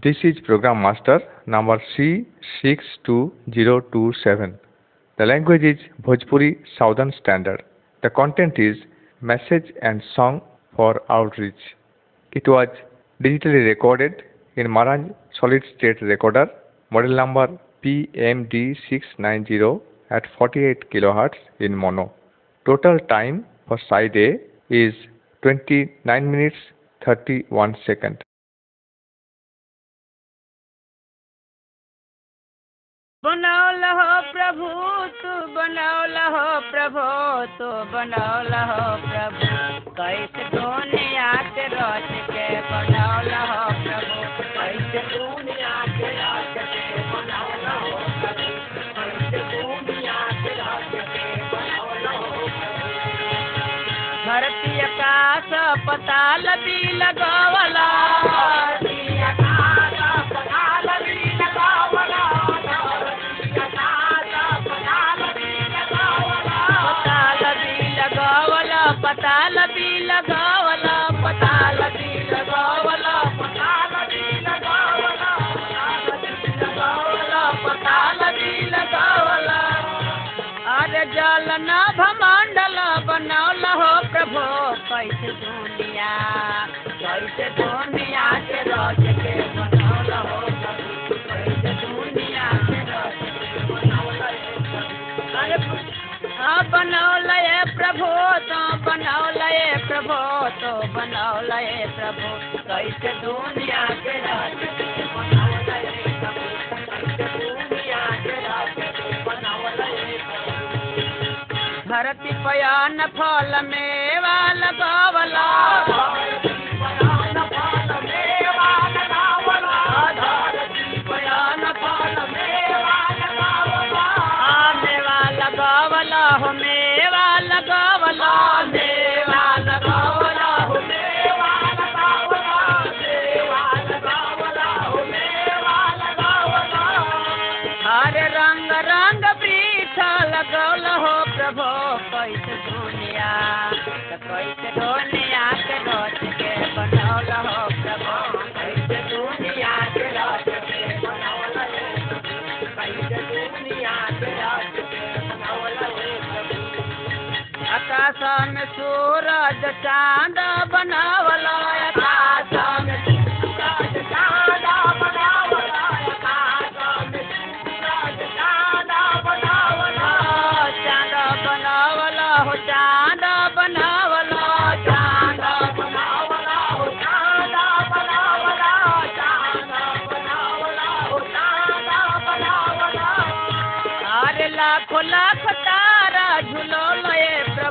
This is Program Master number C62027. The language is Bhojpuri Southern Standard. The content is Message and Song for Outreach. It was digitally recorded in Marantz Solid State Recorder, model number PMD690 at 48 kHz in mono. Total time for side A is 29 minutes 31 seconds. बनौल हो प्रभु, तू बनौल हो प्रभु, तू बनौल हो प्रभु। कैसे दुनिया के रच के बनौल हो प्रभु। कैसे दुनिया के रच के के भी लगवला धरती प्रभु तो बनौल प्रभु तो बनौल प्रभु। कैसे दुनिया के के बनौल फल में वाल दुनिया आकाश में सूरज चाँद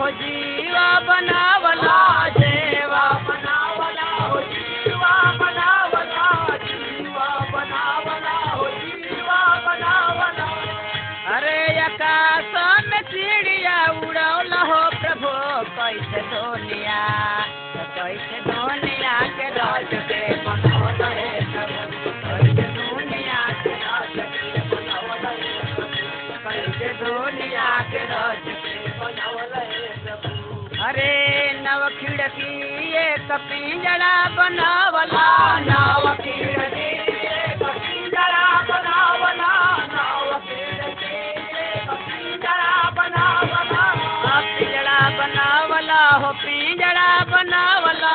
हो जीवा बनावला नव खिड़की एक बनावला नव खिड़की पिंजड़ा बनावला नव एक पिंजड़ा बनावला पिंजड़ा बनावला हो पिंजड़ा बनावला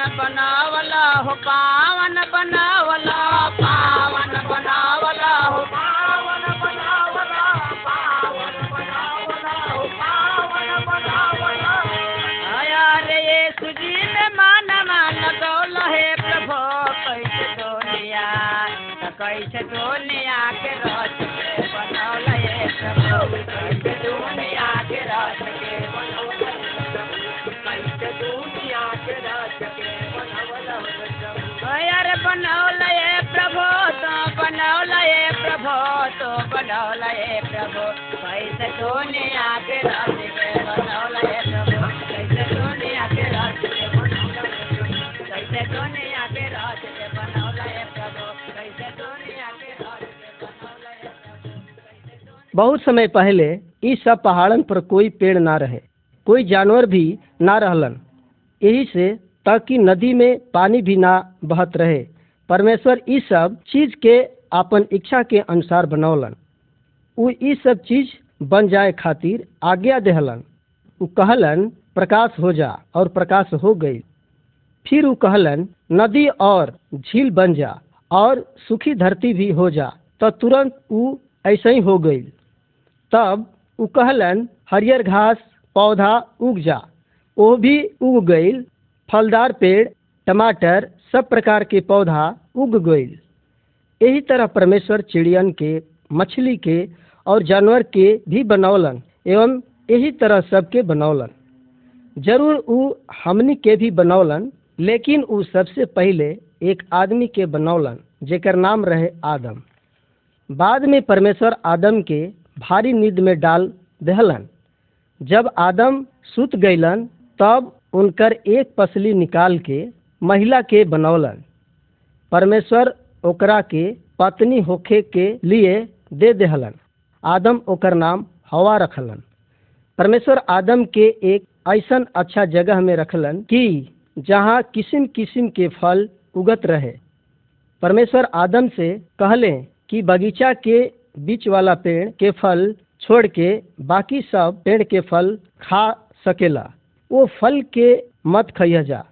पावन बनावला पावन बनावला हो, पावन बनावला पावन बनावला हो, पावन बनावला। आया रे यीशु मान मान गौल है प्रभु, कैसे दुनिया कैसे दुनिया के रच के बनौल है प्रभु। बहुत समय पहले इस सब पहाड़न पर कोई पेड़ ना रहे, कोई जानवर भी ना रहलन। यही से ताकि नदी में पानी भी ना बहत रहे, परमेश्वर इस सब चीज़ के अपन इच्छा के अनुसार बनौलन। उ इस सब चीज़ बन जाए खातिर आज्ञा देहलन। उ कहलन, प्रकाश हो जा और प्रकाश हो गई। फिर उ कहलन, नदी और झील बन जा और सूखी धरती भी हो जा तो तुरंत उ ऐसे ही हो गई। तब उ कहलन, हरियर घास, पौधा उग जा। वो भी उग गई फलदार पेड़, टमाटर, सब प्रकार के पौधा उग गई यही तरह परमेश्वर चिड़ियन के, मछली के और जानवर के भी बनौलन एवं यही तरह सबके बनौलन ज़रूर उ हमनी के भी बनौलन लेकिन उ सबसे पहले एक आदमी के बनौलन जेकर नाम रहे आदम। बाद में परमेश्वर आदम के भारी नींद में डाल दहलन। जब आदम सुत गईलन तब उनकर एक पसली निकाल के महिला के बनौलन परमेश्वर ओकरा के पत्नी होखे के लिए दे देहलन। आदम ओकर नाम हवा रखलन। परमेश्वर आदम के एक ऐसा अच्छा जगह में रखलन कि जहाँ किस्म किस्म के फल उगत रहे। परमेश्वर आदम से कहले कि बगीचा के बीच वाला पेड़ के फल छोड़ के बाकी सब पेड़ के फल खा सकेला। वो फल के मत खइह जा।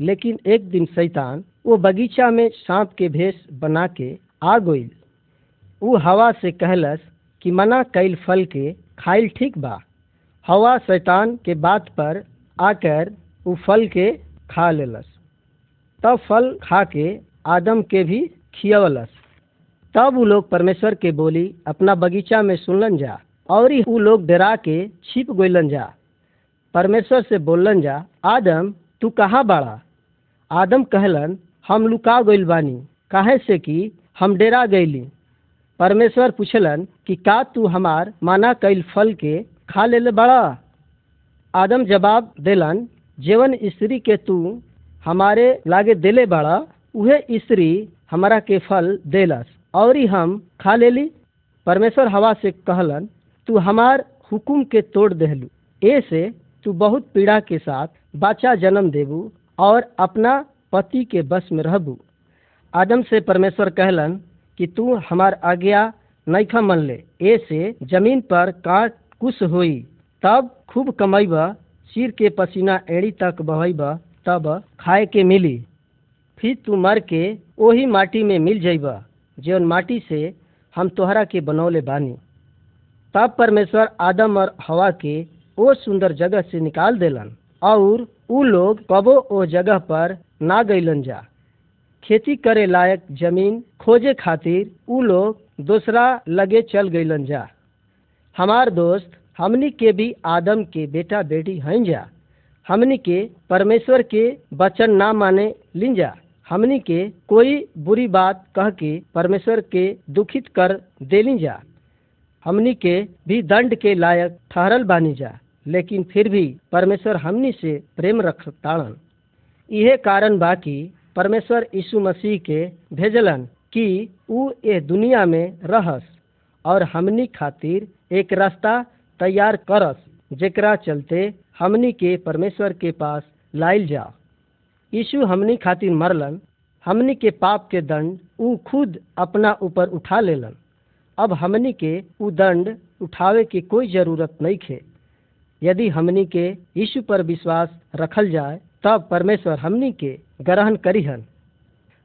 लेकिन एक दिन शैतान वो बगीचा में सांप के भेष बना के आ गई उ हवा से कहलस कि मना कैल फल के खाइल ठीक बा। हवा शैतान के बात पर आकर उ फल के खा लेलस। तब फल खा के आदम के भी खियवलस। तब उ लोग परमेश्वर के बोली, अपना बगीचा में सुनलन जा, और उ लोग डरा के छिप गइलन जा। परमेश्वर से बोलन जा, आदम, तू कहाँ बाड़ा? आदम कहलन, हम लुका गइल बानी। काहे से कि हम डेरा गइली? परमेश्वर पूछलन कि का तू हमार माना कैल फल के खा लेले बड़ा? आदम जवाब देलन, जेवन स्त्री के तू हमारे लागे देले बड़ा, उहे स्त्री हमारा के फल देलस, और हम खा लेली। परमेश्वर हवा से कहलन, तू हमार हुकुम के तोड़ देहलू, ए से तू बहुत पीड़ा के साथ बच्चा जन्म देबू और अपना पति के बस में रहबू। आदम से परमेश्वर कहलन कि तू हमार आज्ञा नैखा मन ले। ए से ज़मीन पर काट कुछ होई, तब खूब कमैब सिर के पसीना एड़ी तक बहैब तब खाए के मिली। फिर तू मर के ओही माटी में मिल जइब जौन माटी से हम तोहरा के बनौले बानी। तब परमेश्वर आदम और हवा के ओ सुंदर जगह से निकाल देलन, और उ लोग कबो ओ जगह पर ना गइलन जा। खेती करे लायक ज़मीन खोजे खातिर उ लोग दूसरा लगे चल गइलन जा। हमार दोस्त, हमनी के भी आदम के बेटा बेटी हैं जा। हमनी के परमेश्वर के वचन ना माने लिन जा। हमनी के कोई बुरी बात कह के परमेश्वर के दुखित कर देली जा। हमनी के भी दंड के लायक ठहरल बानी जा, लेकिन फिर भी परमेश्वर हमनी से प्रेम रखताड़न इहे कारण बा कि परमेश्वर यीशु मसीह के भेजलन कि उ ए दुनिया में रहस और हमनी खातिर एक रास्ता तैयार करस, जेकरा चलते हमनी के परमेश्वर के पास लाइल जा। यीशु हमनी खातिर मरलन, हमनी के पाप के दंड उ खुद अपना ऊपर उठा लेलन। अब हमनी के उ दंड उठावे की कोई ज़रूरत नहीं खे यदि हमनी के यीशु पर विश्वास रखल जाए तब परमेश्वर हमनी के ग्रहण करीहन।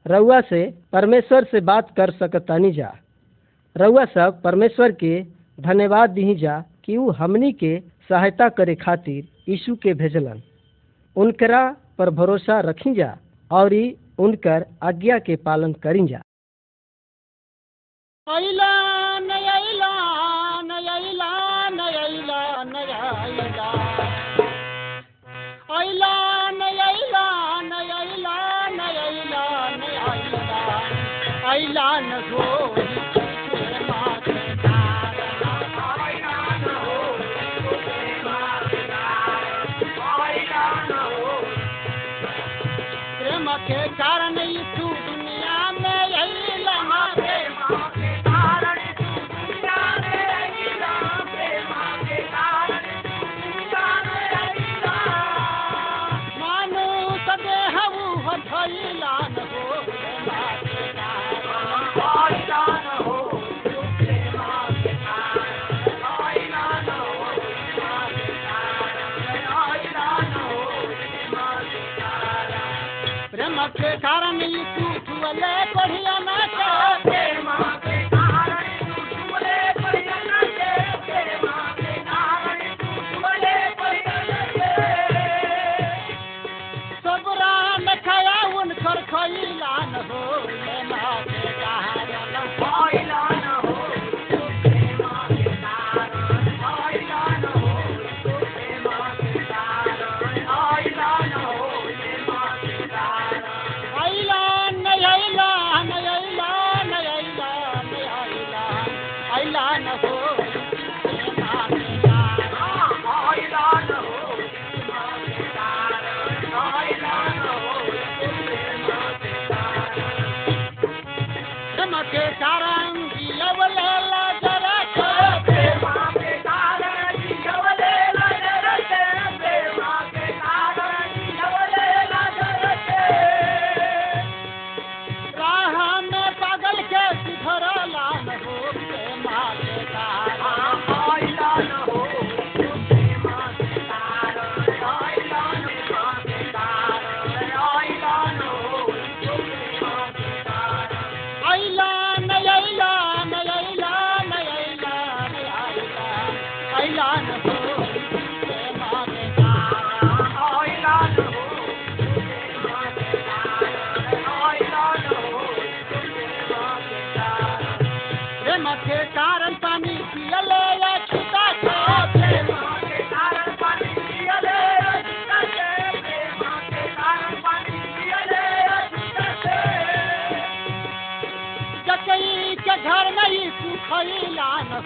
रउआ से परमेश्वर से बात कर सकतनी जा। रउआ सब परमेश्वर के धन्यवाद दी जा कि वो हमनी के सहायता करे खातिर यीशु के भेजलन। उनकरा पर भरोसा रखी जा और उनकर आज्ञा के पालन करी जा।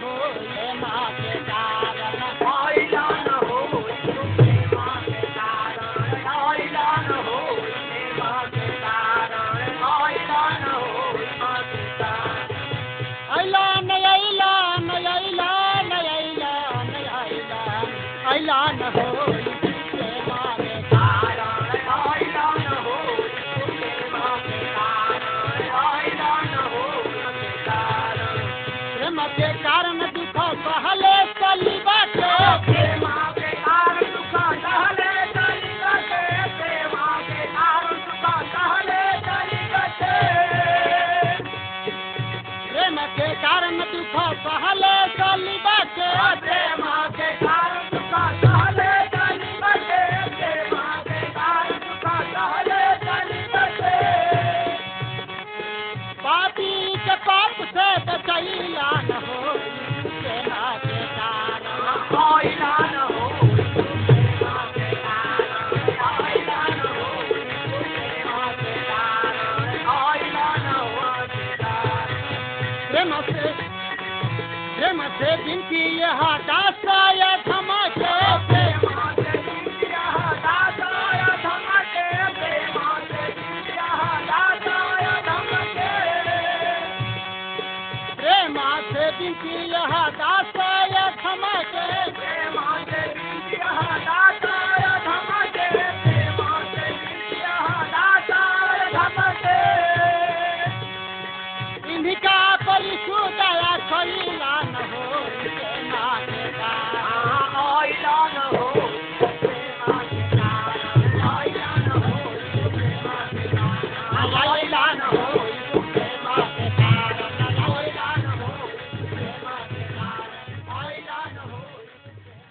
hoy 第一哈干。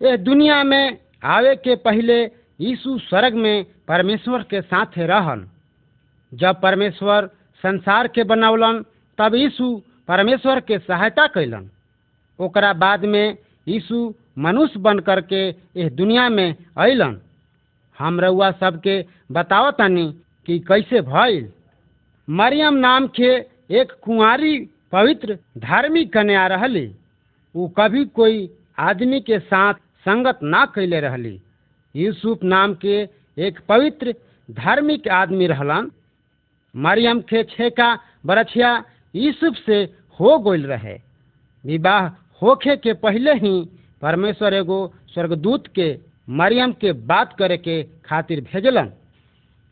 दुनिया में आवे के पहले यीशु स्वर्ग में परमेश्वर के साथ रहन। जब परमेश्वर संसार के बनौलन तब यीशु परमेश्वर के सहायता कैलन ओकरा बाद में यीशु मनुष्य बन करके इस दुनिया में अलन हम रउआ सबके बताओ बतावतनी कि कैसे भइल। मरियम नाम के एक कुंवारी पवित्र धार्मिक कन्या रहली। उ कभी कोई आदमी के साथ संगत ना कैले रहली। यूसुफ नाम के एक पवित्र, धार्मिक आदमी रहलन। मरियम के छेका बरछिया यूसुफ से हो गइल रहे। विवाह होखे के पहले ही परमेश्वर एगो स्वर्गदूत के, मरियम के बात करे के खातिर भेजलन।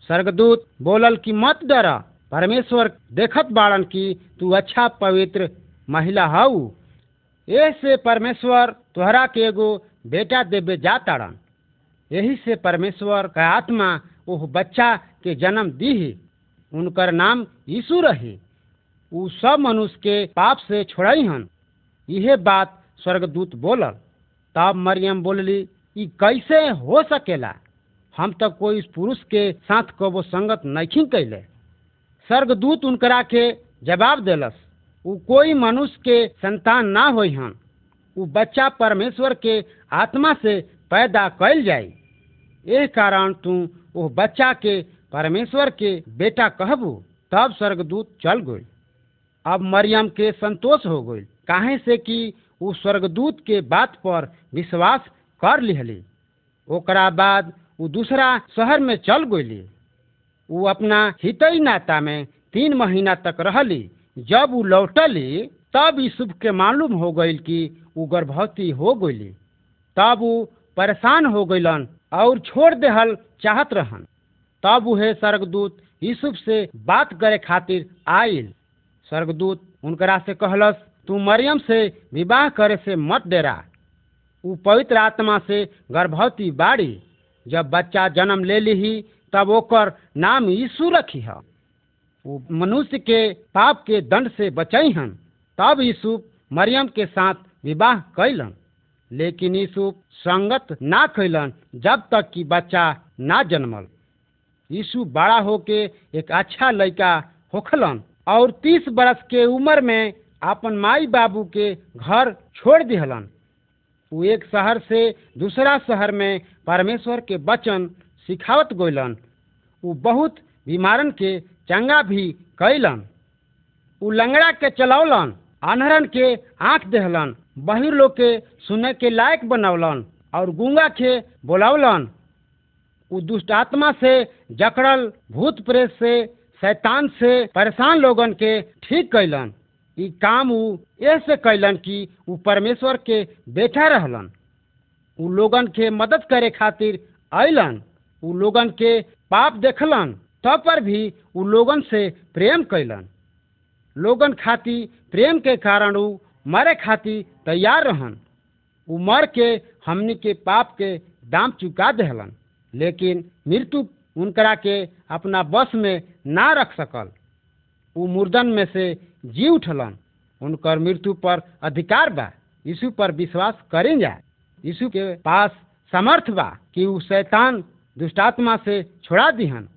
स्वर्गदूत बोलल कि, मत डर, परमेश्वर देखत बाड़न कि तू अच्छा पवित्र महिला हऊ ऐसे परमेश्वर, तोहरा के एगो बेटा देवे जाताड़न। यही से परमेश्वर का आत्मा वह बच्चा के जन्म दी ही उनकर नाम यीशु रही। उ सब मनुष्य के पाप से छोड़ई हन। यह बात स्वर्गदूत बोलल। तब मरियम बोलली, ई कैसे हो सकेला? हम तो कोई इस पुरुष के साथ कबो संगत नहीं कैले? स्वर्गदूत उनकरा के जवाब देलस उ कोई मनुष्य के संतान ना होई हन। उ बच्चा परमेश्वर के आत्मा से पैदा कैल जाई एह कारण तू वो बच्चा के परमेश्वर के बेटा कहबू, तब स्वर्गदूत चल गई। अब मरियम के संतोष हो गई, काहे से कि वो स्वर्गदूत के बात पर विश्वास कर लिहली। ओकरा बाद उ दूसरा शहर में चल गईली। उ अपना हितई नाता में तीन महीना तक रहली, जब वो लौटली तब यूसुफ के मालूम हो गई कि वो गर्भवती हो गई तब वो परेशान हो गईलन और छोड़ देहल चाहत रहन। तब उहे स्वर्गदूत यूसुफ से बात करे खातिर आइल। स्वर्गदूत उनकरा से कहलस, तू मरियम से विवाह करे से मत डेरा। उ पवित्र आत्मा से गर्भवती बाड़ी। जब बच्चा जन्म ले ली तब ओकर नाम यीशु रखी है। वो मनुष्य के पाप के दंड से बचई हन। तब यीशु मरियम के साथ विवाह कैलन लेकिन यीशु संगत ना कैलन जब तक कि बच्चा ना जन्मल। यीशु बड़ा होके एक अच्छा लड़का होखलन और तीस बरस के उम्र में अपन माई बाबू के घर छोड़ दिहलन। वो एक शहर से दूसरा शहर में परमेश्वर के वचन सिखावत गइलन। वो बहुत बीमारन के चंगा भी कैलन उ लंगड़ा के चलौलन। अनहरन के आँख देहलन, बहिर लोग के सुने के लायक बनौलन और गूँगा के बोलौलन उ दुष्ट आत्मा से जकड़ल भूत प्रेत से, शैतान से परेशान लोगन के ठीक कैलन। ई काम उ ऐसे कैलन कि उ परमेश्वर के बेटा रहलन। उ लोगन के मदद करे खातिर अइलन उ लोगन के पाप देखलन, तब पर भी उ लोगन से प्रेम कैलन। लोगन खातिर प्रेम के कारण उ मरे खातिर तैयार रहन। उ मर के हमनी के पाप के दाम चुका देहलन, लेकिन मृत्यु उनकरा के अपना बस में ना रख सकल। उ मुर्दन में से जी उठलन, उनकर मृत्यु पर अधिकार बा यीशु पर विश्वास करें जा। यीशु के पास समर्थ बा कि उ शैतान दुष्टात्मा से छोड़ा दिहन।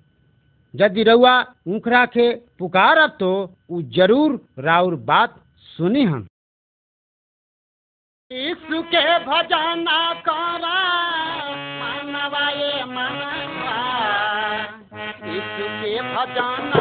यदि रउआ उखरा के पुकार तो उ ज़रूर राउर बात सुनी हम। के भजाना करा, मानवाए मानवा। के भजन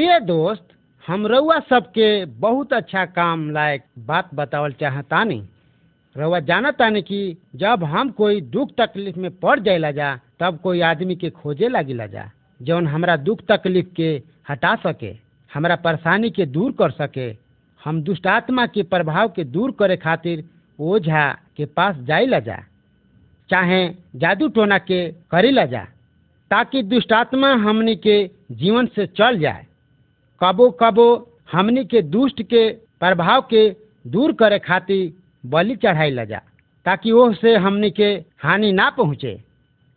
प्रिय दोस्त, हम रउआ सबके बहुत अच्छा काम लायक बात बतावल चाहतानी रउआ जानतानी कि जब हम कोई दुख तकलीफ़ में पड़ जाए जा, तब कोई आदमी के खोजे लागिला जा, जौन हमारा दुख तकलीफ़ के हटा सके, हमारा परेशानी के दूर कर सके, हम दुष्ट आत्मा के प्रभाव के दूर करे खातिर ओझा के पास जाए ला जा, चाहे जादू टोना के करे ला जा, ताकि दुष्ट आत्मा हमने के जीवन से चल जाए कबो कबो हमनी के दुष्ट के प्रभाव के दूर करे खातिर बलि चढ़ाई ला जा ताकि ओह से हमनी के हानि ना पहुँचे।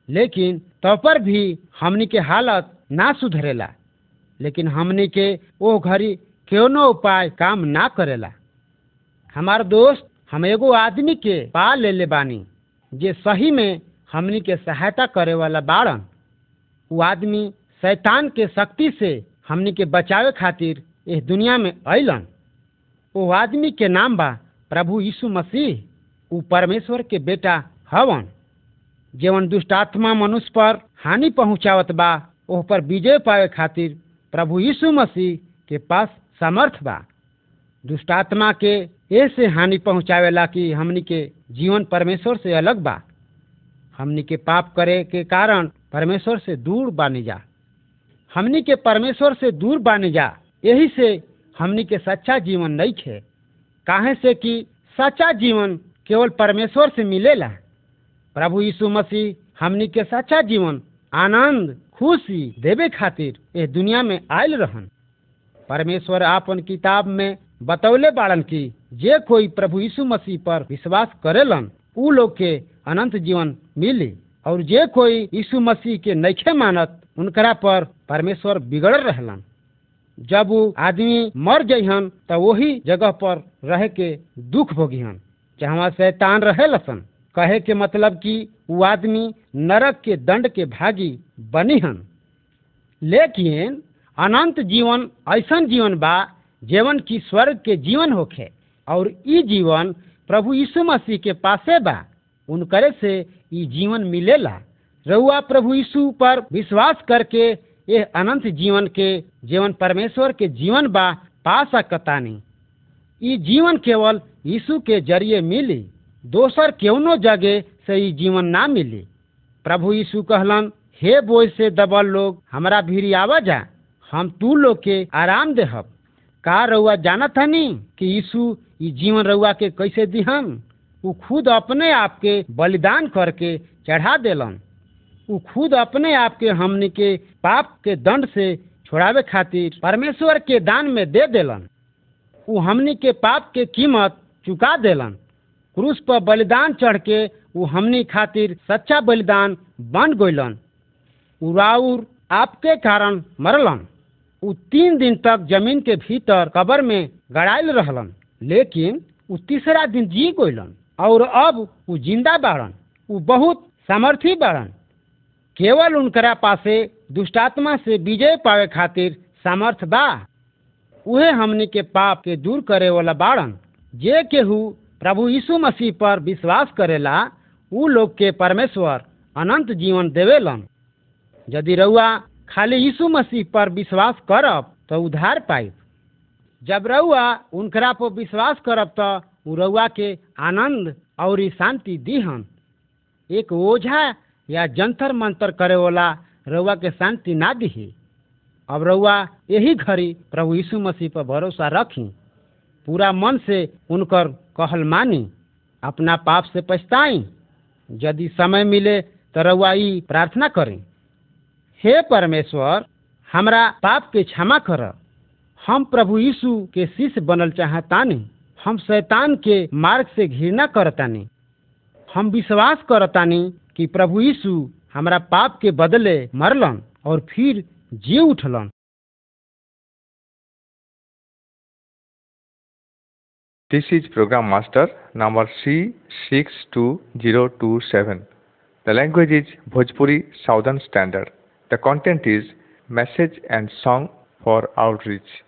लेकिन तो पर भी हमनी के हालत ना सुधरेला, लेकिन हमनी के ओ घड़ी कोनो उपाय काम ना करेला। हमार दोस्त हम एगो आदमी के पा ले ले बानी, जे सही में हमनी के सहायता करे वाला बाड़न। वो आदमी शैतान के शक्ति से हमनी के बचावे खातिर इस दुनिया में अलन वो आदमी के नाम बा प्रभु यीशु मसीह। वो परमेश्वर के बेटा हवन। जेवन दुष्टात्मा मनुष्य पर हानि पहुंचावत बा, ओह पर विजय पावे खातिर प्रभु यीशु मसीह के पास समर्थ बा। दुष्टात्मा के ऐसे हानि पहुंचावेला कि हमनी के जीवन परमेश्वर से अलग बा। हमनी के पाप करे के कारण परमेश्वर से दूर बानी जा हमनी के परमेश्वर से दूर बानी जा। यही से हमनी के सच्चा जीवन नहीं खे काहे से कि सच्चा जीवन केवल परमेश्वर से मिलेला। प्रभु यीशु मसीह हमनी के सच्चा जीवन आनंद, खुशी देवे खातिर इस दुनिया में आयल रहन। परमेश्वर आपन किताब में बतौले बाड़न की जे कोई प्रभु यीशु मसीह पर विश्वास करेलन, उ लोग के अनंत जीवन मिली। और जे कोई यीशु मसीह के नैखे मानत, उनकरा पर परमेश्वर बिगड़ रहलन। जब वो आदमी मर जइहन तो वही जगह पर रह के दुख भोगिहन, जहाँ शैतान रहे लसन कहे के मतलब कि वो आदमी नरक के दंड के भागी बनी हन लेकिन अनंत जीवन ऐसा जीवन बा, जीवन की स्वर्ग के जीवन होखे, और ई जीवन प्रभु यीशु मसीह के पासे बा। उनकरे से ई जीवन मिलेला। रउआ प्रभु यीशु पर विश्वास करके ये अनंत जीवन के, जीवन परमेश्वर के जीवन बा, पा सकतानी ई जीवन केवल यीशु के ज़रिए मिली, दोसर केवनो जगह से ई जीवन ना मिली। प्रभु यीशु कहलन, हे बोझ से दबल लोग, हमारा भीरी आवा जा, हम तू लोग के आराम देहब। का रउआ जानत हनी कि यीशु ई जीवन रउआ के कैसे दिहन? उ खुद अपने आप के बलिदान करके चढ़ा देलन। उ खुद अपने आप के हमनी के पाप के दंड से छोड़ावे खातिर परमेश्वर के दान में दे देलन। उ हमनी के पाप के कीमत चुका देलन। क्रूस पर बलिदान चढ़ के उ हमनी खातिर सच्चा बलिदान बन गइलन। उ राउर आपके कारण मरलन। उ तीन दिन तक ज़मीन के भीतर कबर में गड़ाइल रहलन, लेकिन वो तीसरा दिन जी गइलन और अब वो ज़िंदा बाड़न। उ बहुत सामर्थी बाड़न। केवल उनकरा पासे दुष्टात्मा से विजय पावे खातिर सामर्थ बा। उहे हमनी के पाप के दूर करे वाला बाड़न। जे केहू प्रभु यीशु मसीह पर विश्वास करेला, उ लोग के परमेश्वर अनंत जीवन देवेलन। यदि रउआ खाली यीशु मसीह पर विश्वास करब तो उधार पाइब। जब रउआ उनकरा पर विश्वास करब तो रउआ के आनंद और शांति दीहन। एक ओझा या जंतर मंतर करे वाला रउआ के शांति ना दिही। अब रउआ यही घड़ी प्रभु यीशु मसीह पर भरोसा रखी। पूरा मन से उनकर कहल मानी, अपना पाप से पछताई। यदि समय मिले तो रउआ ई प्रार्थना करें, हे परमेश्वर, हमरा पाप के क्षमा कर। हम प्रभु यीशु के शिष्य बनल चाहतानी, हम शैतान के मार्ग से घृणा करतानी। हम विश्वास करतानी कि प्रभु यीशु हमारा पाप के बदले मरलन और फिर जी उठलन। This is programme master number C six two zero two seven the language is Bhojpuri southern standard the content is message and song for outreach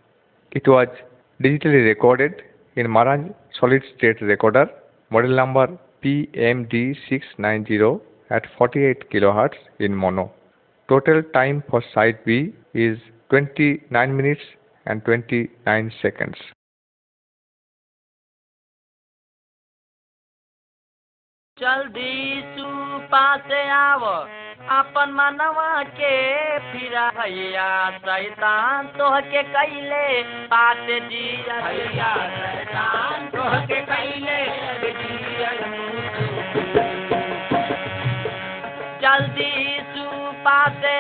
it was digitally recorded in Marantz solid state recorder model number P M D six nine zero at 48 kHz in mono. Total time for side B is 29 minutes and 29 seconds. जल्दी सु पासे आव अपन मनवा के फिरा भैया शैतान तोह के कैले पास भैया शैतान तोह के कैले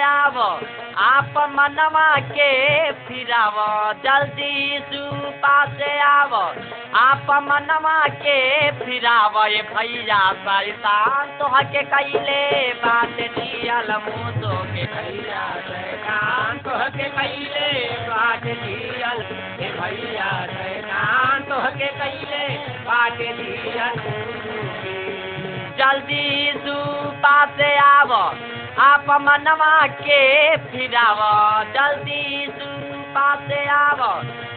आव आप मनवा के फिराव। जल्दी सुपा आव आप मनवा के फिराव। ये भैया शैतान तो हके कैले बात दियल मुँह के भैया तो हके कैले बात दियल हे भैया तो हके कैले बात दियल जल्दी सुपा से आव आप मनवा के फिराव, जल्दी सुपा से आव।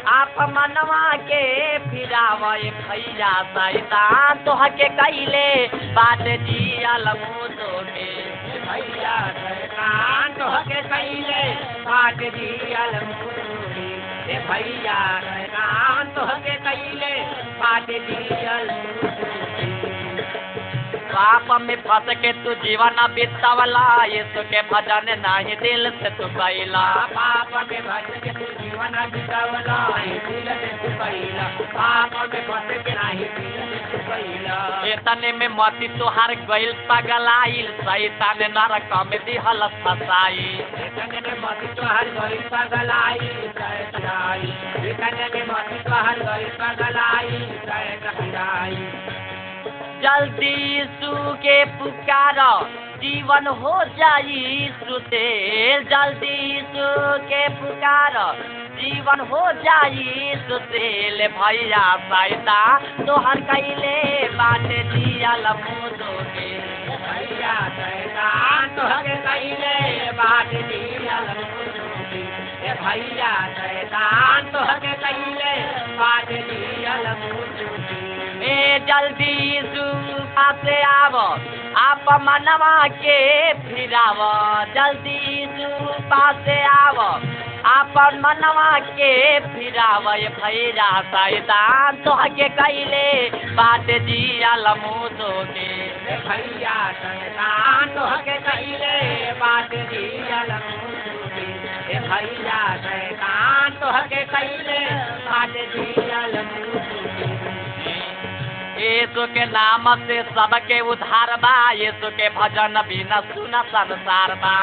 आप मनवा के फिराव, ये भैया शैतान तो कैले। बात दियल मुँह के भैया शैतान तो हके कैले। बात दियल मुँह के भैया शैतान तो हके कैले। बात दियल पाप में फंस के तू जीवन बितावला यीशु के भजन नहीं दिल से तू कैला पाप में फंस के तू जीवन बितावला दिल से तू कैला पाप में फंस के नहीं दिल से तू कैला इतने में मती तुहार गइल पगलाइल शैतान नरक में दिहल फसाई। इतने में मती तुहार गइल पगलाइल शैतान इतने में मती तुहार गइल पगलाइल शैतान जल्दी यीशु के पुकार, जीवन हो जाई सुतेल जल्दी यीशु के पुकार, जीवन हो जाई सुतेल भैया सैता तोहर कैले बाटे दियल मुदो के। भैया सैता तोहर कैले बाटे दियल मुदो के। भैया सैता तोहर कैले बाटे दियल मुदो के। ए जल्दी सुपा से आव आप मनवा के फिराव जल्दी सुपा से आव आप मनवा के फिराव ये भैया शैतान तो के कैले बात दियल मुदो के भैया शैतान तो कैले बात भैया शैतान तो के कैले बात मुदो के यीशु के नाम से सबके उधार बा। यीशु के भजन बिना सुन संसार बा।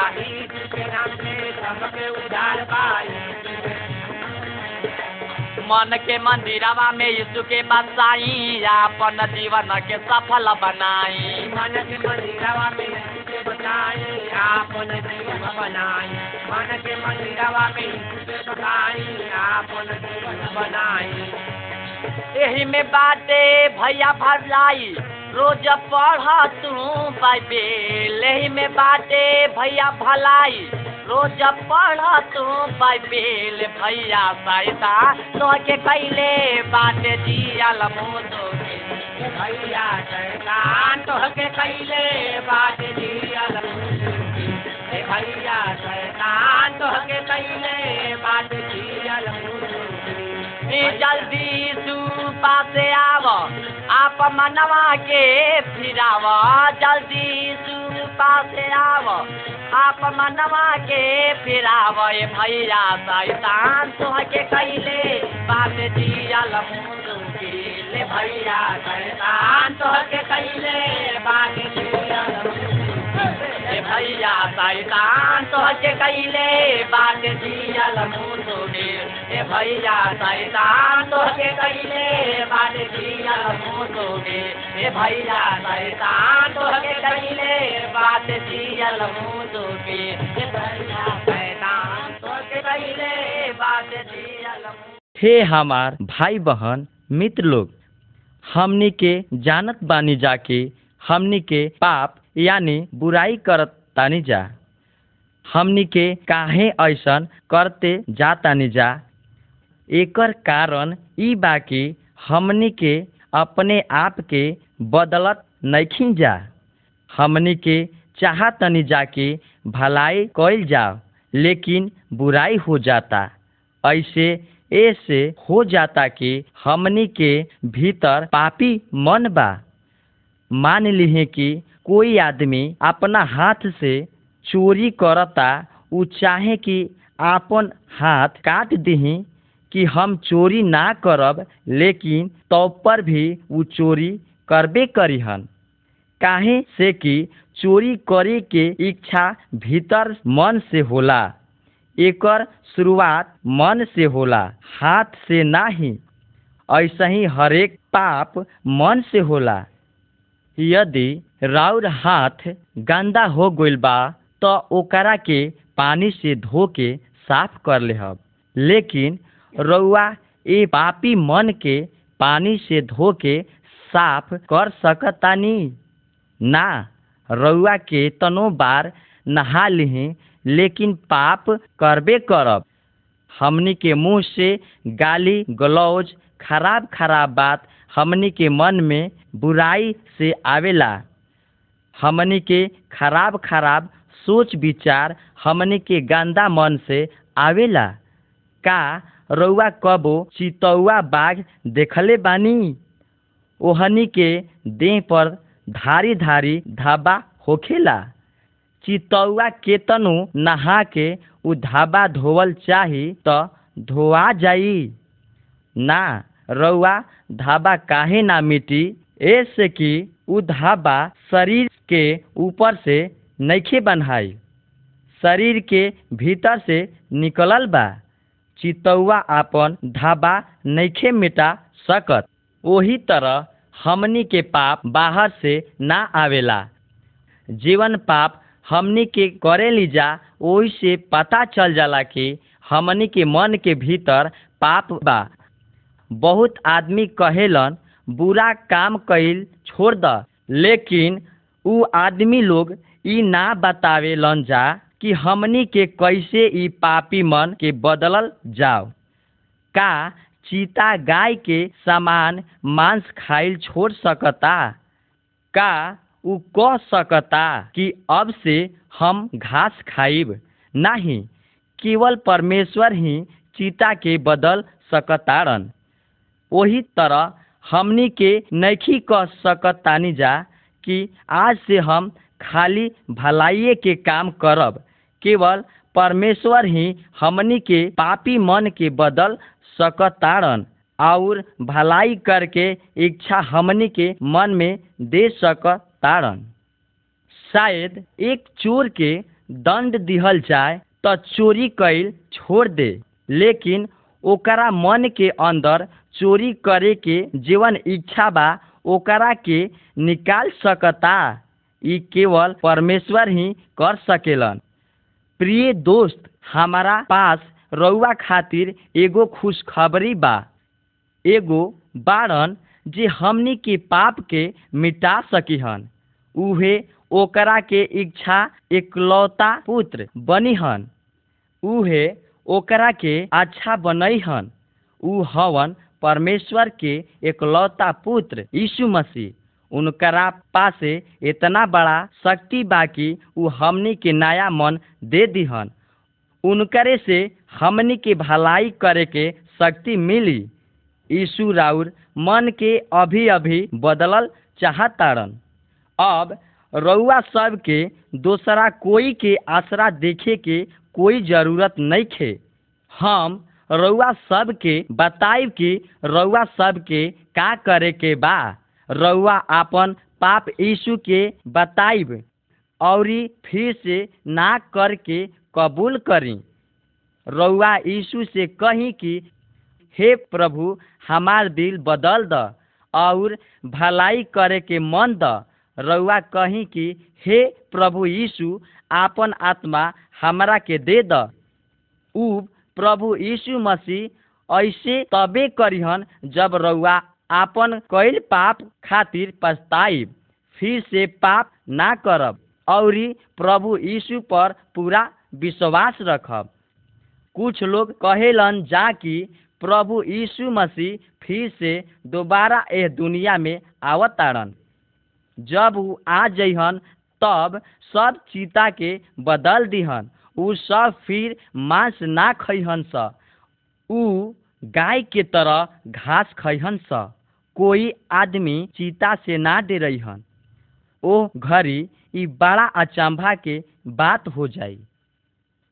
मन के मंदिरवा में यीशु के बसाई अपन जीवन के सफल बनाई। मन के मंदिरवा में यीशु के बसाई अपन जीवन बनाई। मन के मंदिरवा में यीशु के बसाई अपन जीवन बनाई। एही में बाटे भैया भरलाई। रोज पढ़ तू बाइबेल। एही में बाटे भैया भलाई। रोज पढ़ तू बाइबेल। भैया सैता तो के कैले बाटे दियल मुदो भैया शैतान तो के कैले बाटे के भैया शैतान तो के कैले बाटे के जल्दी सुपा से आव, आप मनवा के फिराव जल्दी सुपा से आव, आप मनवा के फिराव ये भैया शैतान तो के कैले बात दियल भैया शैतान तो के कैले बात दियल ए भैया कैले, बात दियल भैया कैले, बात दियल भैया कैले, बात दियल भैया कैले, बात दियल हे हमार भाई बहन मित्र लोग, हमनी के जानत बानी जाके हमनी के पाप यानी बुराई करत तानी जा। हमनी के काहे ऐसन करते जातानी जा। एकर कारण ई बा कि हमनी के अपने आप के बदलत नइखिन जा। हमनी के चाहतनी जा के भलाई कइल जाओ लेकिन बुराई हो जाता। ऐसे ऐसे हो जाता कि हमनी के भीतर पापी मन बा। मान लिहे कि कोई आदमी अपना हाथ से चोरी करता, उ चाहे कि आपन हाथ काट दही कि हम चोरी ना करब, लेकिन तो पर भी उ चोरी करबे करिहन। काहे से कि चोरी करे के इच्छा भीतर मन से होला, एकर शुरुआत मन से होला, हाथ से नाही। ऐसे ही हरेक पाप मन से होला। यदि राउर हाथ गंदा हो गइल बा तो ओकरा के पानी से धो के साफ़ कर लेहब लेकिन रउआ ए पापी मन के पानी से धो के साफ़ कर सकतानी? ना, रउआ के तनो बार नहा लिही, लेकिन पाप करबे करब। हमनी के मुँह से गाली गलौज खराब खराब बात हमनी के मन में बुराई से आवेला। हमनी के खराब खराब सोच विचार हमनी के गंदा मन से आवेला। का रउआ कबो चितौआ बाघ देखले बानी? ओहनी के देह पर धारी धारी धाबा होखेला। चितौआ केतनो नहा के उ धाबा धोवल चाही त धोआ जाई। ना, रउआ धाबा काहे ना मिटी? ऐसे कि उ शरीर के ऊपर से नइखे बन्हाई, शरीर के भीतर से निकलल बा। चितौआ आपन धाबा नइखे मिटा सकत। ओही तरह हमनी के पाप बाहर से ना आवेला। जीवन पाप हमनी के करे लीजा, ओही से पता चल जाला कि हमनी के मन के भीतर पाप बा। बहुत आदमी कहेलन बुरा काम कइल छोड़ द। लेकिन उ आदमी लोग ई ना बतावेलन जा कि हमनी के कैसे ई पापी मन के बदलल जाओ। का चीता गाय के समान मांस खाइल छोड़ सकता? का उ कह सकता कि अब से हम घास खाइब? नहीं, केवल परमेश्वर ही चीता के बदल सकतारन। वही तरह हमनी के नैखी कह सकतानी जा कि आज से हम खाली भलाइए के काम करब। केवल परमेश्वर ही हमनी के पापी मन के बदल सकतारन और भलाई करके इच्छा हमनी के मन में दे सकतारन शायद एक चोर के दंड दिहल जाए तो चोरी कैल छोड़ दे, लेकिन ओकरा मन के अंदर चोरी करे के जीवन इच्छा बा, ओकरा के निकाल सकता। ई केवल परमेश्वर ही कर सकेलन। प्रिय दोस्त, हमारा पास रउआ खातिर एगो खुशखबरी बा। एगो बारन जे हमनी के पाप के मिटा सकीहन। उहे ओकरा के इच्छा एकलौता पुत्र बनिहन। उहे ओकरा के अच्छा बनैहन। उ हवन परमेश्वर के एकलौता पुत्र यीशु मसीह। उनकरा पासे इतना बड़ा शक्ति बाकी उ हमनी के नया मन दे दिहन। उनकरे से हमनी के भलाई करे के शक्ति मिली। यीशु राउर मन के अभी अभी बदलल चाहतारन। अब रउआ सब के दोसरा कोई के आसरा देखे के कोई ज़रूरत नहीं खे हम रउआ सब के बताइब कि रउआ सब के करे के बा? रउआ आपन पाप यीशु के बताइब, औरी फिर से ना करके कबूल करी। रउआ यीशु से कही कि, हे प्रभु, हमार दिल बदल द और भलाई करे के मन द। रउआ कही कि, हे प्रभु यीशु, आपन आत्मा हमरा के दे द। उ प्रभु यीशु मसीह ऐसे तबे करिहन जब रउआ आपन कईल पाप खातिर पछताइब, फिर से पाप ना करब, औरी प्रभु यीशु पर पूरा विश्वास रखब। कुछ लोग कहेलन जा कि प्रभु यीशु मसीह फिर से दोबारा एह दुनिया में आवतारन जब वो आ जइहन, तब सब चीता के बदल दिहन। उ सब फिर मांस ना खइहन स। उ गाय के तरह घास खइहन स। कोई आदमी चीता से ना दे रही डरइहन ओ घड़ी, ई बड़ा अचंभा के बात हो जाई।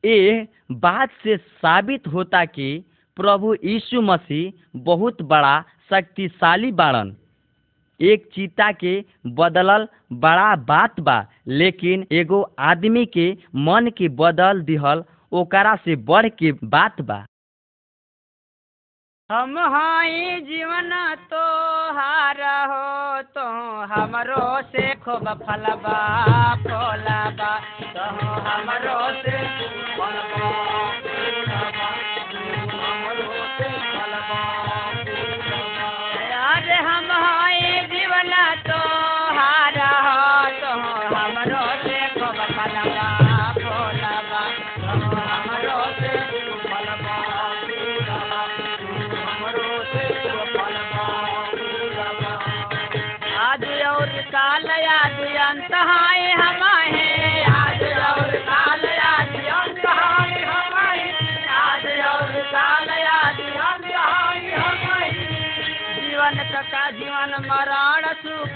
ए बात से साबित होता कि प्रभु यीशु मसीह बहुत बड़ा शक्तिशाली बाड़न। एक चीता के बदलल बड़ा बात बा, लेकिन एगो आदमी के मन के बदल दिहल ओकरा से बढ़ के बात बा हम हाई जीवन तो हार हो तो हमरो से खूब फलबा फलबा तो हमरो से। अरे हम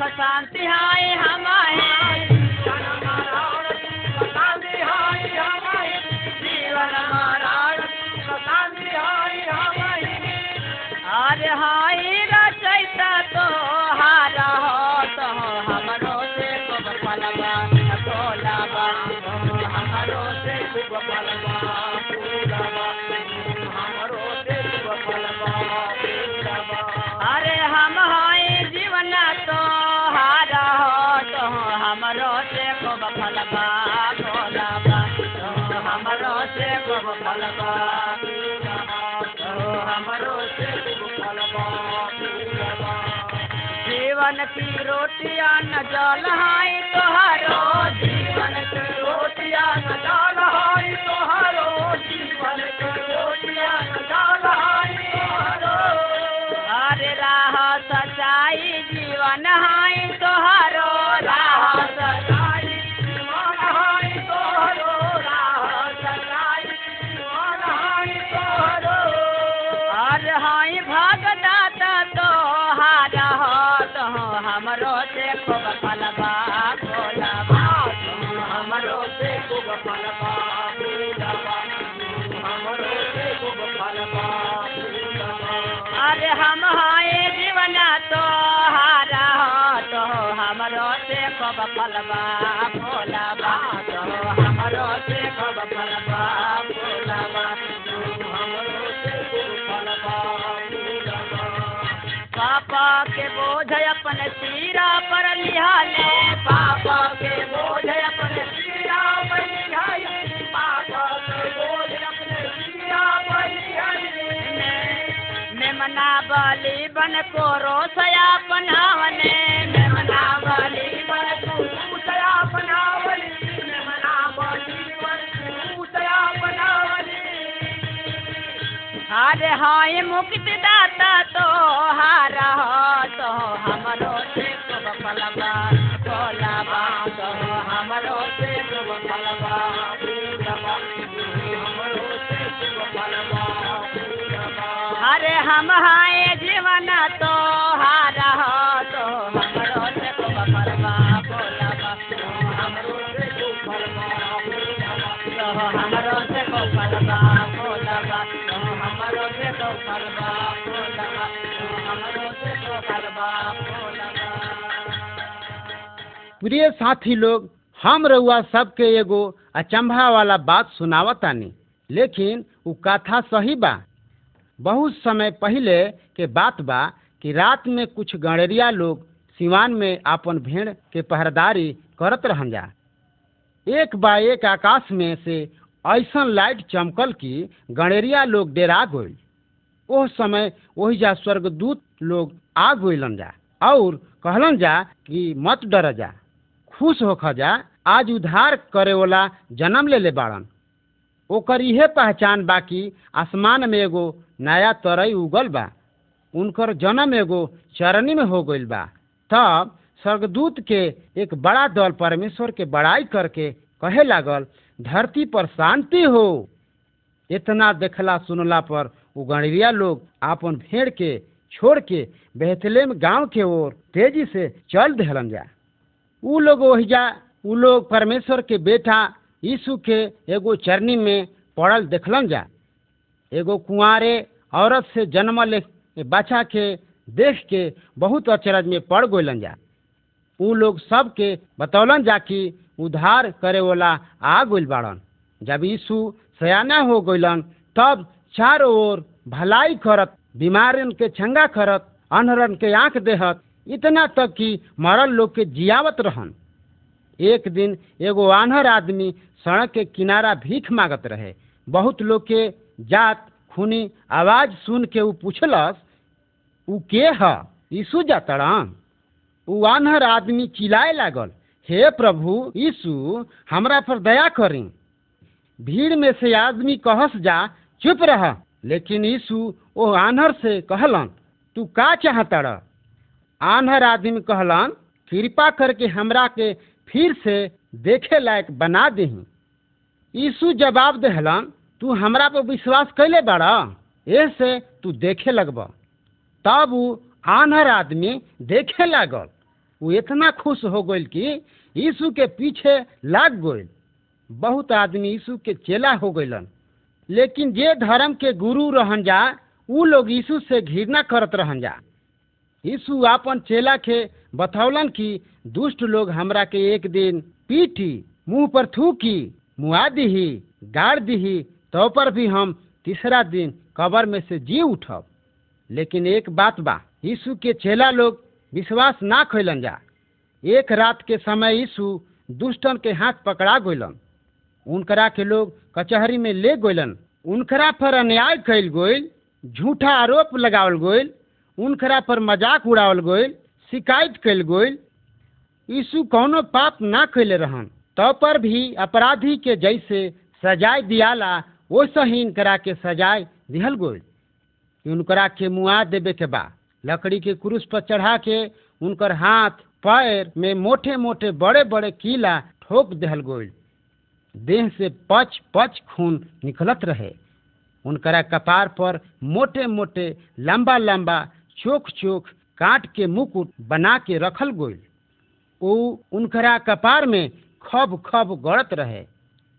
शांति हाय हाय हमारे हाय रचैता तो हारा हो तो हमरो से खूब फलबा फलबा हमरो से खूब फलबा हमरो से जीवन की रोटियाँ न जल हाय तोहारो, जीवन की रोटियाँ न जल हाय तोहारो, जीवन की रोटियाँ न जल हाय तोहारो। अरे राह सच्चाई जीवन हाय तोहारो, राह हारा हो तो हमरो से खूब खूब फलबा फूलबा हमरो से अरे हम हाय जीवन तो हारा हो तो हमरो से बलि बन को रोसया पनावने। मेमना बलि बन को रोसया पनावने। मेमना बलि बन को रोसया पनावने। अरे हाय मुक्ति दाता तो हारा हो तो हमरो खूब फलबा फलबा तो हमरो खूब फलबा फूलबा हमरो फलबा फूलबा अरे हम हाय जीवन तो हारा तो हमरो खूब फलबा फूलबा तो हमरो फलबा तो हमरो से खूब फलबा प्रिय साथी लोग, हम रउआ सबके एगो अचंभा वाला बात सुनावतानी, लेकिन उ कथा सही बा। बहुत समय पहले के बात बा कि रात में कुछ गणेरिया लोग सिवान में आपन भेड़ के पहरेदारी करत रहन जा एक बा एक आकाश में से ऐसन लाइट चमकल कि गणेरिया लोग डेरा गइल ओह समय वही जा स्वर्गदूत लोग आ गइलन जा, और कहलन जा कि मत डर जा, खुश होख जा, आज उधार करे वाला जन्म ले ले बाड़न। ओकर इहे पहचान बा कि आसमान में एगो नया तरई उगल बा, उनकर जन्म एगो चरनी में हो गइल बा। तब स्वर्गदूत के एक बड़ा दल परमेश्वर के बड़ाई करके कहे लागल धरती पर शांति हो। इतना देखला सुनला पर उ गणरिया लोग आपन भेड़ के, छोड़ के, बेहतलेम गाँव के ओर तेज़ी से चल दहलन जा। उ लोग ओहिजा उ लोग परमेश्वर के बेटा यीशु के एगो चरनी में पड़ल देखलन जा। एगो कुंवारे औरत से जन्मल बच्चा के देख के बहुत अचरज में पड़ गइलन जा। उ लोग सबके बतौलन जा कि उद्धार करे वाला आ गइल बाड़न। जब यीशु सयाना हो गइलन, तब चारों ओर भलाई करत बीमारन के चंगा करत, अनहरन के आँख देहत, इतना तक कि मरल लोग के जियावत रहन। एक दिन एगो आन्हर आदमी सड़क के किनारा भीख मांगत रहे। बहुत लोग के जात, खूनी आवाज़ सुन के ऊ पूछलस ऊ के ह? यीशु जातड़न? ऊ आन्हर आदमी चिल्लाए लागल हे प्रभु यीशु हमरा पर दया करी। भीड़ में से आदमी कहस जा, चुप रह। लेकिन यीशु ओ आन्हर से कहलन, तू का चाहतड़ आन्हर आदमी कहलन, कृपा करके हमरा के फिर से देखे लायक बना दही। यीशु जवाब दहलन, तू हमरा पर विश्वास कैले बाड़ा? ऐसे तू देखे लगब। तब आन्हर आदमी देखे लागल। वो इतना खुश हो गइल कि यीशु के पीछे लाग गइल। बहुत आदमी यीशु के चेला हो गइलन। लेकिन जे धर्म के गुरु रहन जा ऊ लोग यीशु से घृणा करत रहन जा। यीशु आपन चेला के बतौलन कि, दुष्ट लोग हमरा के एक दिन पीटी मुँह पर थूकी, मुआ दीही, गाड़ दीही तो पर भी हम तीसरा दिन कबर में से जी उठब। लेकिन एक बात बा यीशु के चेला लोग विश्वास ना खैलन जा। एक रात के समय यीशु दुष्टन के हाथ पकड़ा गइलन। उनकरा के लोग कचहरी में ले गइलन। उनकरा पर अन्याय कैल गइल, झूठा आरोप लगावल गइल, उनकरा पर मज़ाक उड़ावल गइल, शिकायत कैल गइल। यीशु कौनो पाप ना कैले रहन। तो पर भी अपराधी के जैसे सजाए दियाला, वैसे ही इनकरा के सजाए दिहल गइल। कि उनकरा के मुआ देवे के बा। लकड़ी के क्रूस पर चढ़ा के उनकर हाथ पैर में मोटे मोटे बड़े बड़े कीला ठोक दहल गइल देह से पच पच खून निकलत रहे। उनकरा कपार पर मोटे मोटे लंबा लंबा चोख चोख काट के मुकुट बना के रखल गइल ऊ उनकरा कपार में खब खब गड़त रहे।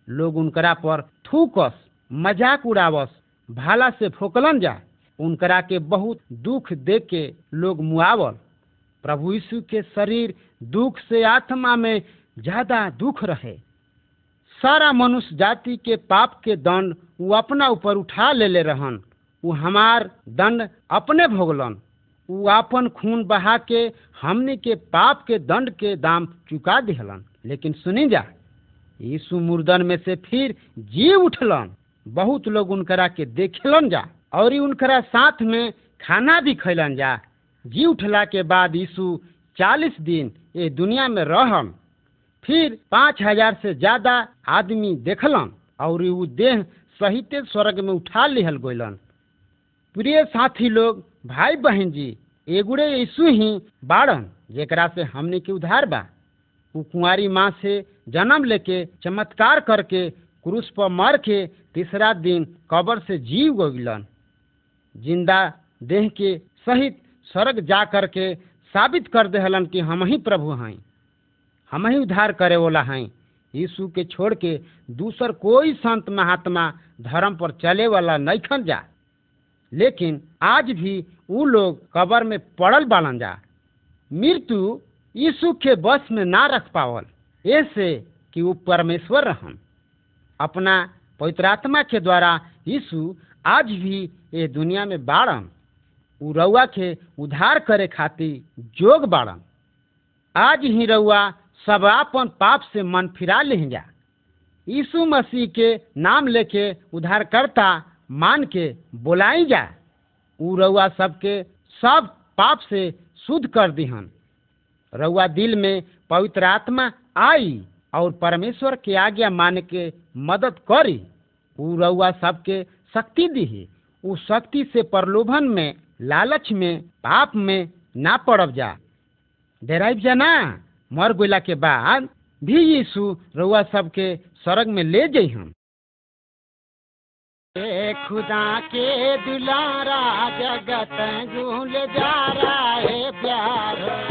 लोग उनकरा पर थूकस, मज़ाक उड़ावस, भाला से फोकलन जा। उनकरा के बहुत दुख देख के लोग मुआवल। प्रभु यीशु के शरीर दुख से आत्मा में ज़्यादा दुख रहे। सारा मनुष्य जाति के पाप के दंड वो अपना ऊपर उठा ले ले रहन। वो हमार दंड अपने भोगलन। वो आपन खून बहा के हमने के पाप के दंड के दाम चुका दिहलन। लेकिन सुनी जा, यीशु मुर्दन में से फिर जी उठलन। बहुत लोग उनकरा के देखेलन जा और उनकरा साथ में खाना भी खैलन जा। जी उठला के बाद यीशु चालीस दिन ये दुनिया में रहन फिर पाँच हज़ार से ज़्यादा आदमी देखलन और उ देह सहित स्वर्ग में उठा लिहल गइलन। प्रिय साथी लोग भाई बहन जी, एगुड़े यीशु ही बाड़न, जेकरा से हमने के उधार बा। उ कुंवारी माँ से जन्म लेके, चमत्कार करके, क्रूस पर मर के तीसरा दिन कब्र से जीव गइलन। ज़िंदा देह के सहित स्वर्ग जा करके साबित कर देहलन कि हम ही प्रभु हैं। हम ही उद्धार करे वाला हैं। यीशु के छोड़ के दूसर कोई संत महात्मा धर्म पर चले वाला नहीं खन जा। लेकिन आज भी उ लोग कबर में पड़ल बालन जा। मृत्यु यीशु के बस में ना रख पावल। ऐसे कि वो परमेश्वर रहन अपना पवित्रात्मा के द्वारा यीशु आज भी ये दुनिया में बाड़न उ रउआ के उधार करे खातिर जोग बाड़न आज ही रउआ सब आपन पाप से मन फिरा ले जा यीशु मसीह के नाम लेके उद्धारकर्ता मान के बोलाई जा उ रउआ सबके सब पाप से शुद्ध कर दिहन। रउआ दिल में पवित्र आत्मा आई और परमेश्वर के आज्ञा मान के मदद करी। उ रउआ सबके शक्ति दी उ शक्ति से प्रलोभन में लालच में, पाप में ना पड़ब जा। डेराइब जा ना मर गोला के बाद भी यीशु रउआ सबके स्वर्ग में ले जइहन ए खुदा के दुलारा, जगत झूल जा रहा है प्यार।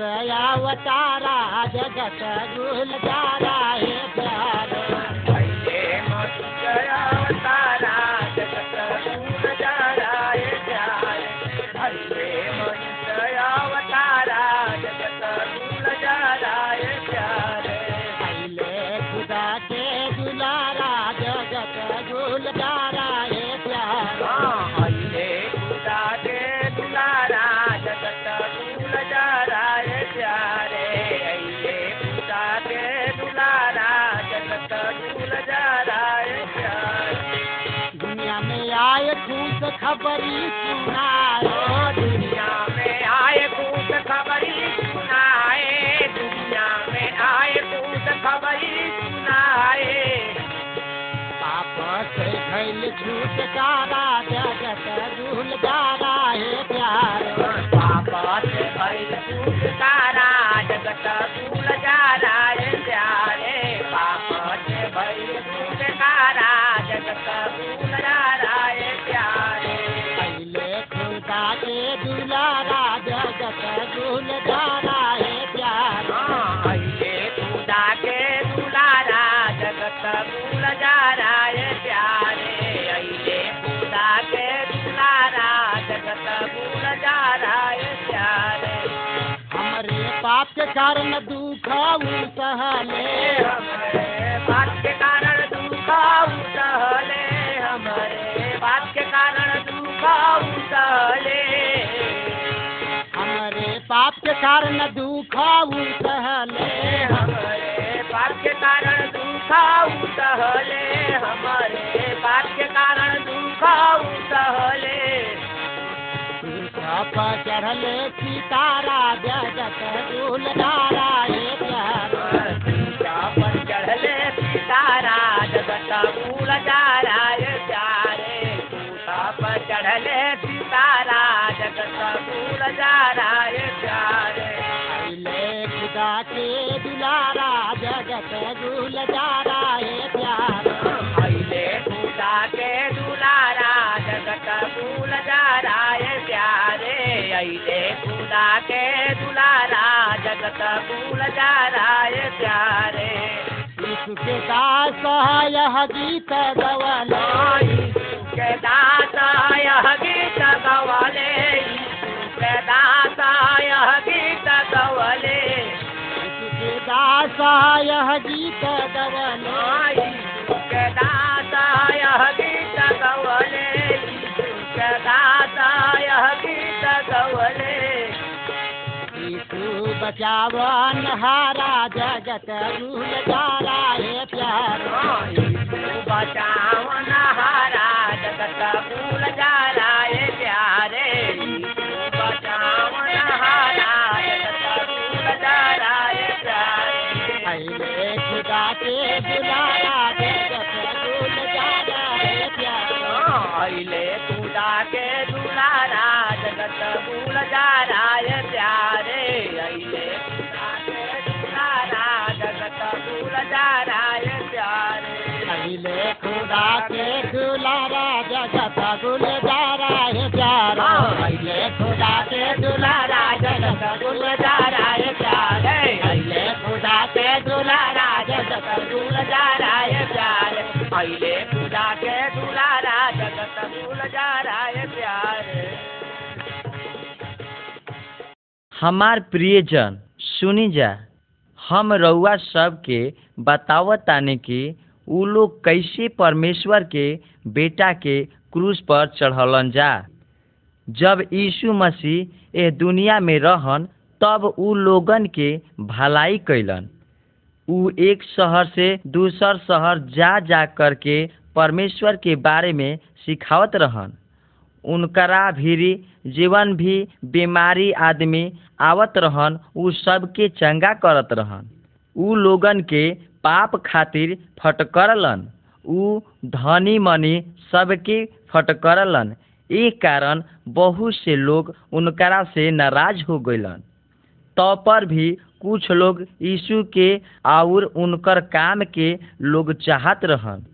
अवतारा जगत गुलजारा हे प्यारो खबरी सुनाए। दुनिया में आए कूद खबरी सुनाए। दुनिया में आए कूद खबरी सुनाए। पाप से भैल छुटकारा जगत गुलजारा हे प्यारो। पापा से भइल छुटकारा जगत भूल दुलारा जगत गुलजारा हे प्यारो। अइले खुदा के दुलारा जगत रहा है प्यारे अइले खुदा के दुलारा जगत रहा है प्यारे हमरे पाप के कारण दुख उ सहले हमारे बात के कारण दुख उठले हमारे बात के कारण दुख उठले हमरे पाप के कारण दुख उ सहले हमारे। बात के कारण उठले हमारे। बात के कारण दुख उठले पर चढ़ले सीतारा, जगत गुलजारा हे प्यारो। पर चढ़ले सीतारा, जगत जा फूल जा रहा है प्यारे। यीशु के दास यह गीत गवलो के दाता यह गीत गवले के दाता यह गीत गवले यीशु के दास यह गीत गवलो के दाता यह गीत गवले के दाता यह गीत गवले यीशु बचावन हारा जगत गुलजारा हे प्यारो। बचावन हारा जगत फूल जा रहा प्यारे। बचावन हारा जगत फूल जा रहा प्यारे। खुदा के दुलारा जगत गुलजारा हे प्यारो। अइले खुदा के दुलारा जगत गुलजारा हे। प्यारो खुदा के दुलारा जगत गुलजारा हे प्यारे। खुदा के दुलारा जगत गुलजारा है प्यारे। खुदा के दुलारा जगत है प्यारे। हमार प्रियजन सुनी जा। हम रउआ सबके बतावत ताने कि उ लोग कैसे परमेश्वर के, बेटा के क्रूस पर चढ़लन जा? जब यीशु मसीह एह दुनिया में रहन, तब उ लोगन के भलाई कैलन उ एक शहर से दूसर शहर जा जा करके परमेश्वर के बारे में सिखावत रहन। उनकरा भीरी जीवन भी बीमारी आदमी आवत रहन, उ सबके चंगा करत रहन। उ लोगन के पाप खातिर फटकरलन। उ धनी मनी सबके फटकरलन। ए कारण बहुत से लोग उनकरा से नाराज़ हो गइलन। तो पर भी कुछ लोग यीशु के और उनकर काम के लोग चाहत रहन।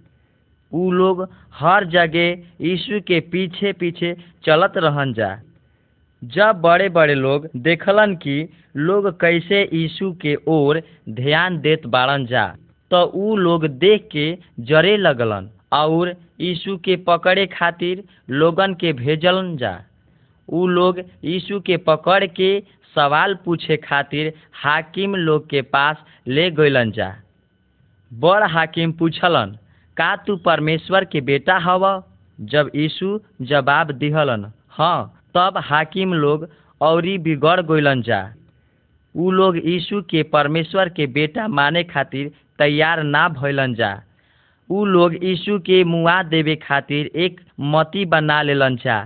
उ लोग हर जगह यीशु के पीछे पीछे चलत रहन जा। जब बड़े बड़े लोग देखलन कि लोग कैसे यीशु के ओर ध्यान देत बाड़न जा। तो उ लोग देख के जरे लगलन और यीशु के पकड़े खातिर लोगन के भेजलन जा। उ लोग यीशु के पकड़ के सवाल पूछे खातिर हाकिम लोग के पास ले गइलन जा। बड़ हाकिम पूछलन, का तू परमेश्वर के बेटा हव जब यीशु जवाब दिहलन हाँ। तब हाकिम लोग औरी बिगड़ गइलन जा। उ लोग यीशु के परमेश्वर के बेटा माने खातिर तैयार ना भइलन जा। उ लोग यीशु के मुआ देवे खातिर एक मती बना लेलन जा।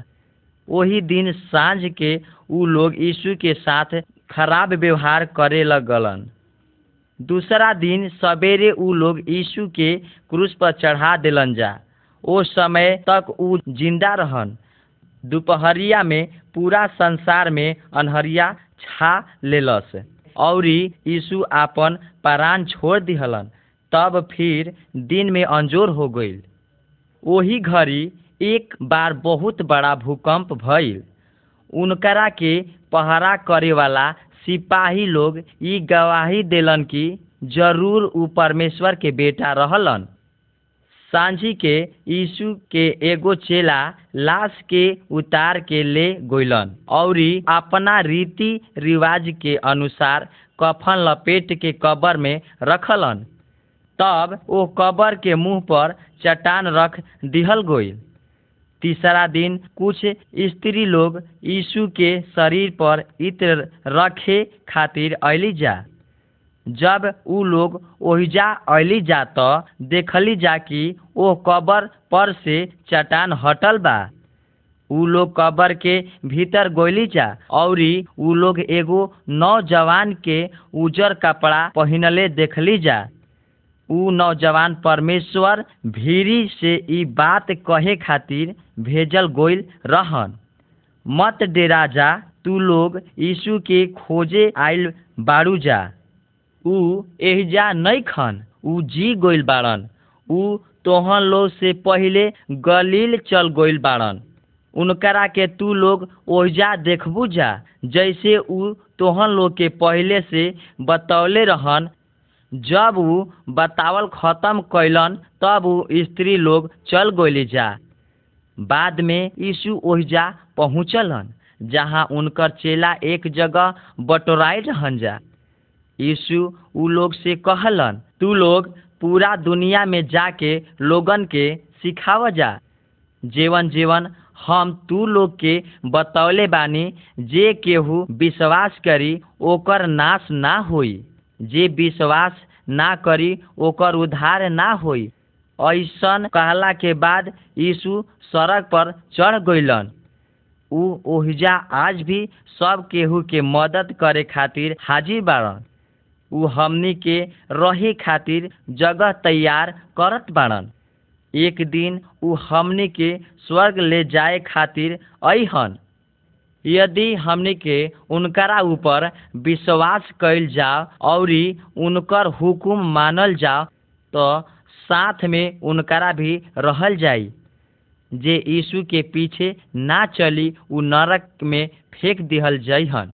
वही दिन साँझ के उ लोग यीशु के साथ खराब व्यवहार करे लगलन। दूसरा दिन सवेरे उ लोग यीशु के क्रूस पर चढ़ा दिलन जा। ओ समय तक उ ज़िंदा रहन। दोपहरिया में पूरा संसार में अनहरिया छा लेलस। औरी यीशु आपन प्राण छोड़ दिहलन। तब फिर दिन में अंजोर हो गईल वही घड़ी एक बार बहुत बड़ा भूकंप भइल। उनकरा के पहरा करे वाला सिपाही लोग ई गवाही देलन कि ज़रूर उ परमेश्वर के बेटा रहलन। सांझी के यीशु के एगो चेला लाश के उतार के ले गइलन औरी अपना रीति रिवाज के अनुसार कफन लपेट के कब्र में रखलन। तब वो कब्र के मुँह पर चट्टान रख दिहल गइल। तीसरा दिन कुछ स्त्री लोग यीशु के शरीर पर इत्र रखे खातिर अली जा। जब उ लोग ओहिजा जा त देखली जा कि ओ कब्र पर से चट्टान हटल बा। उ लोग कब्र के भीतर गोली जा, औरी उ लोग एगो नौजवान के उजर कपड़ा पहिनले देखली जा। उ नौजवान परमेश्वर भीरी से ई बात कहे खातिर भेजल गोइल रहन, मत डेरा जा तू लोग यीशु के खोजे आइल बाड़ू जा। उ एहिजा खन, उ जी गोइल बाड़न। उ तोहन लोग से पहिले गलील चल गोइल बाड़न। उनकरा के तू लोग ओहिजा देखबू जा, जैसे उ तोहन लोग के पहिले से बतौले रहन। जब उ बतावल खत्म कैलन तब उ स्त्री लोग चल गइली जा। बाद में यीशु ओहिजा पहुँचलन, जहाँ उनकर चेला एक जगह बटोराई रहन जा। यीशु उ लोग से कहलन, तू लोग पूरा दुनिया में जाके लोगन के सिखाव जा। जेवन जेवन हम तू लोग के बतौले बानी, जे केहू विश्वास करी ओकर नाश ना होई। जे विश्वास ना करी ओकर उद्धार ना होई। ऐसन कहला के बाद यीशु सड़क पर चढ़ गइलन। उ ओहिजा आज भी सब केहू के मदद करे खातिर हाजिर बाड़न। उ हमनी के रहे खातिर जगह तैयार करत बाड़न। एक दिन उ हमनी के स्वर्ग ले जाए खातिर अहन यदि हमनी के उनकरा ऊपर विश्वास कइल जाओ औरी उनकर हुकुम मानल जाओ तो साथ में उनकरा भी रहल जाई। जे यीशु के पीछे ना चली उ नरक में फेंक दिहल जइहन।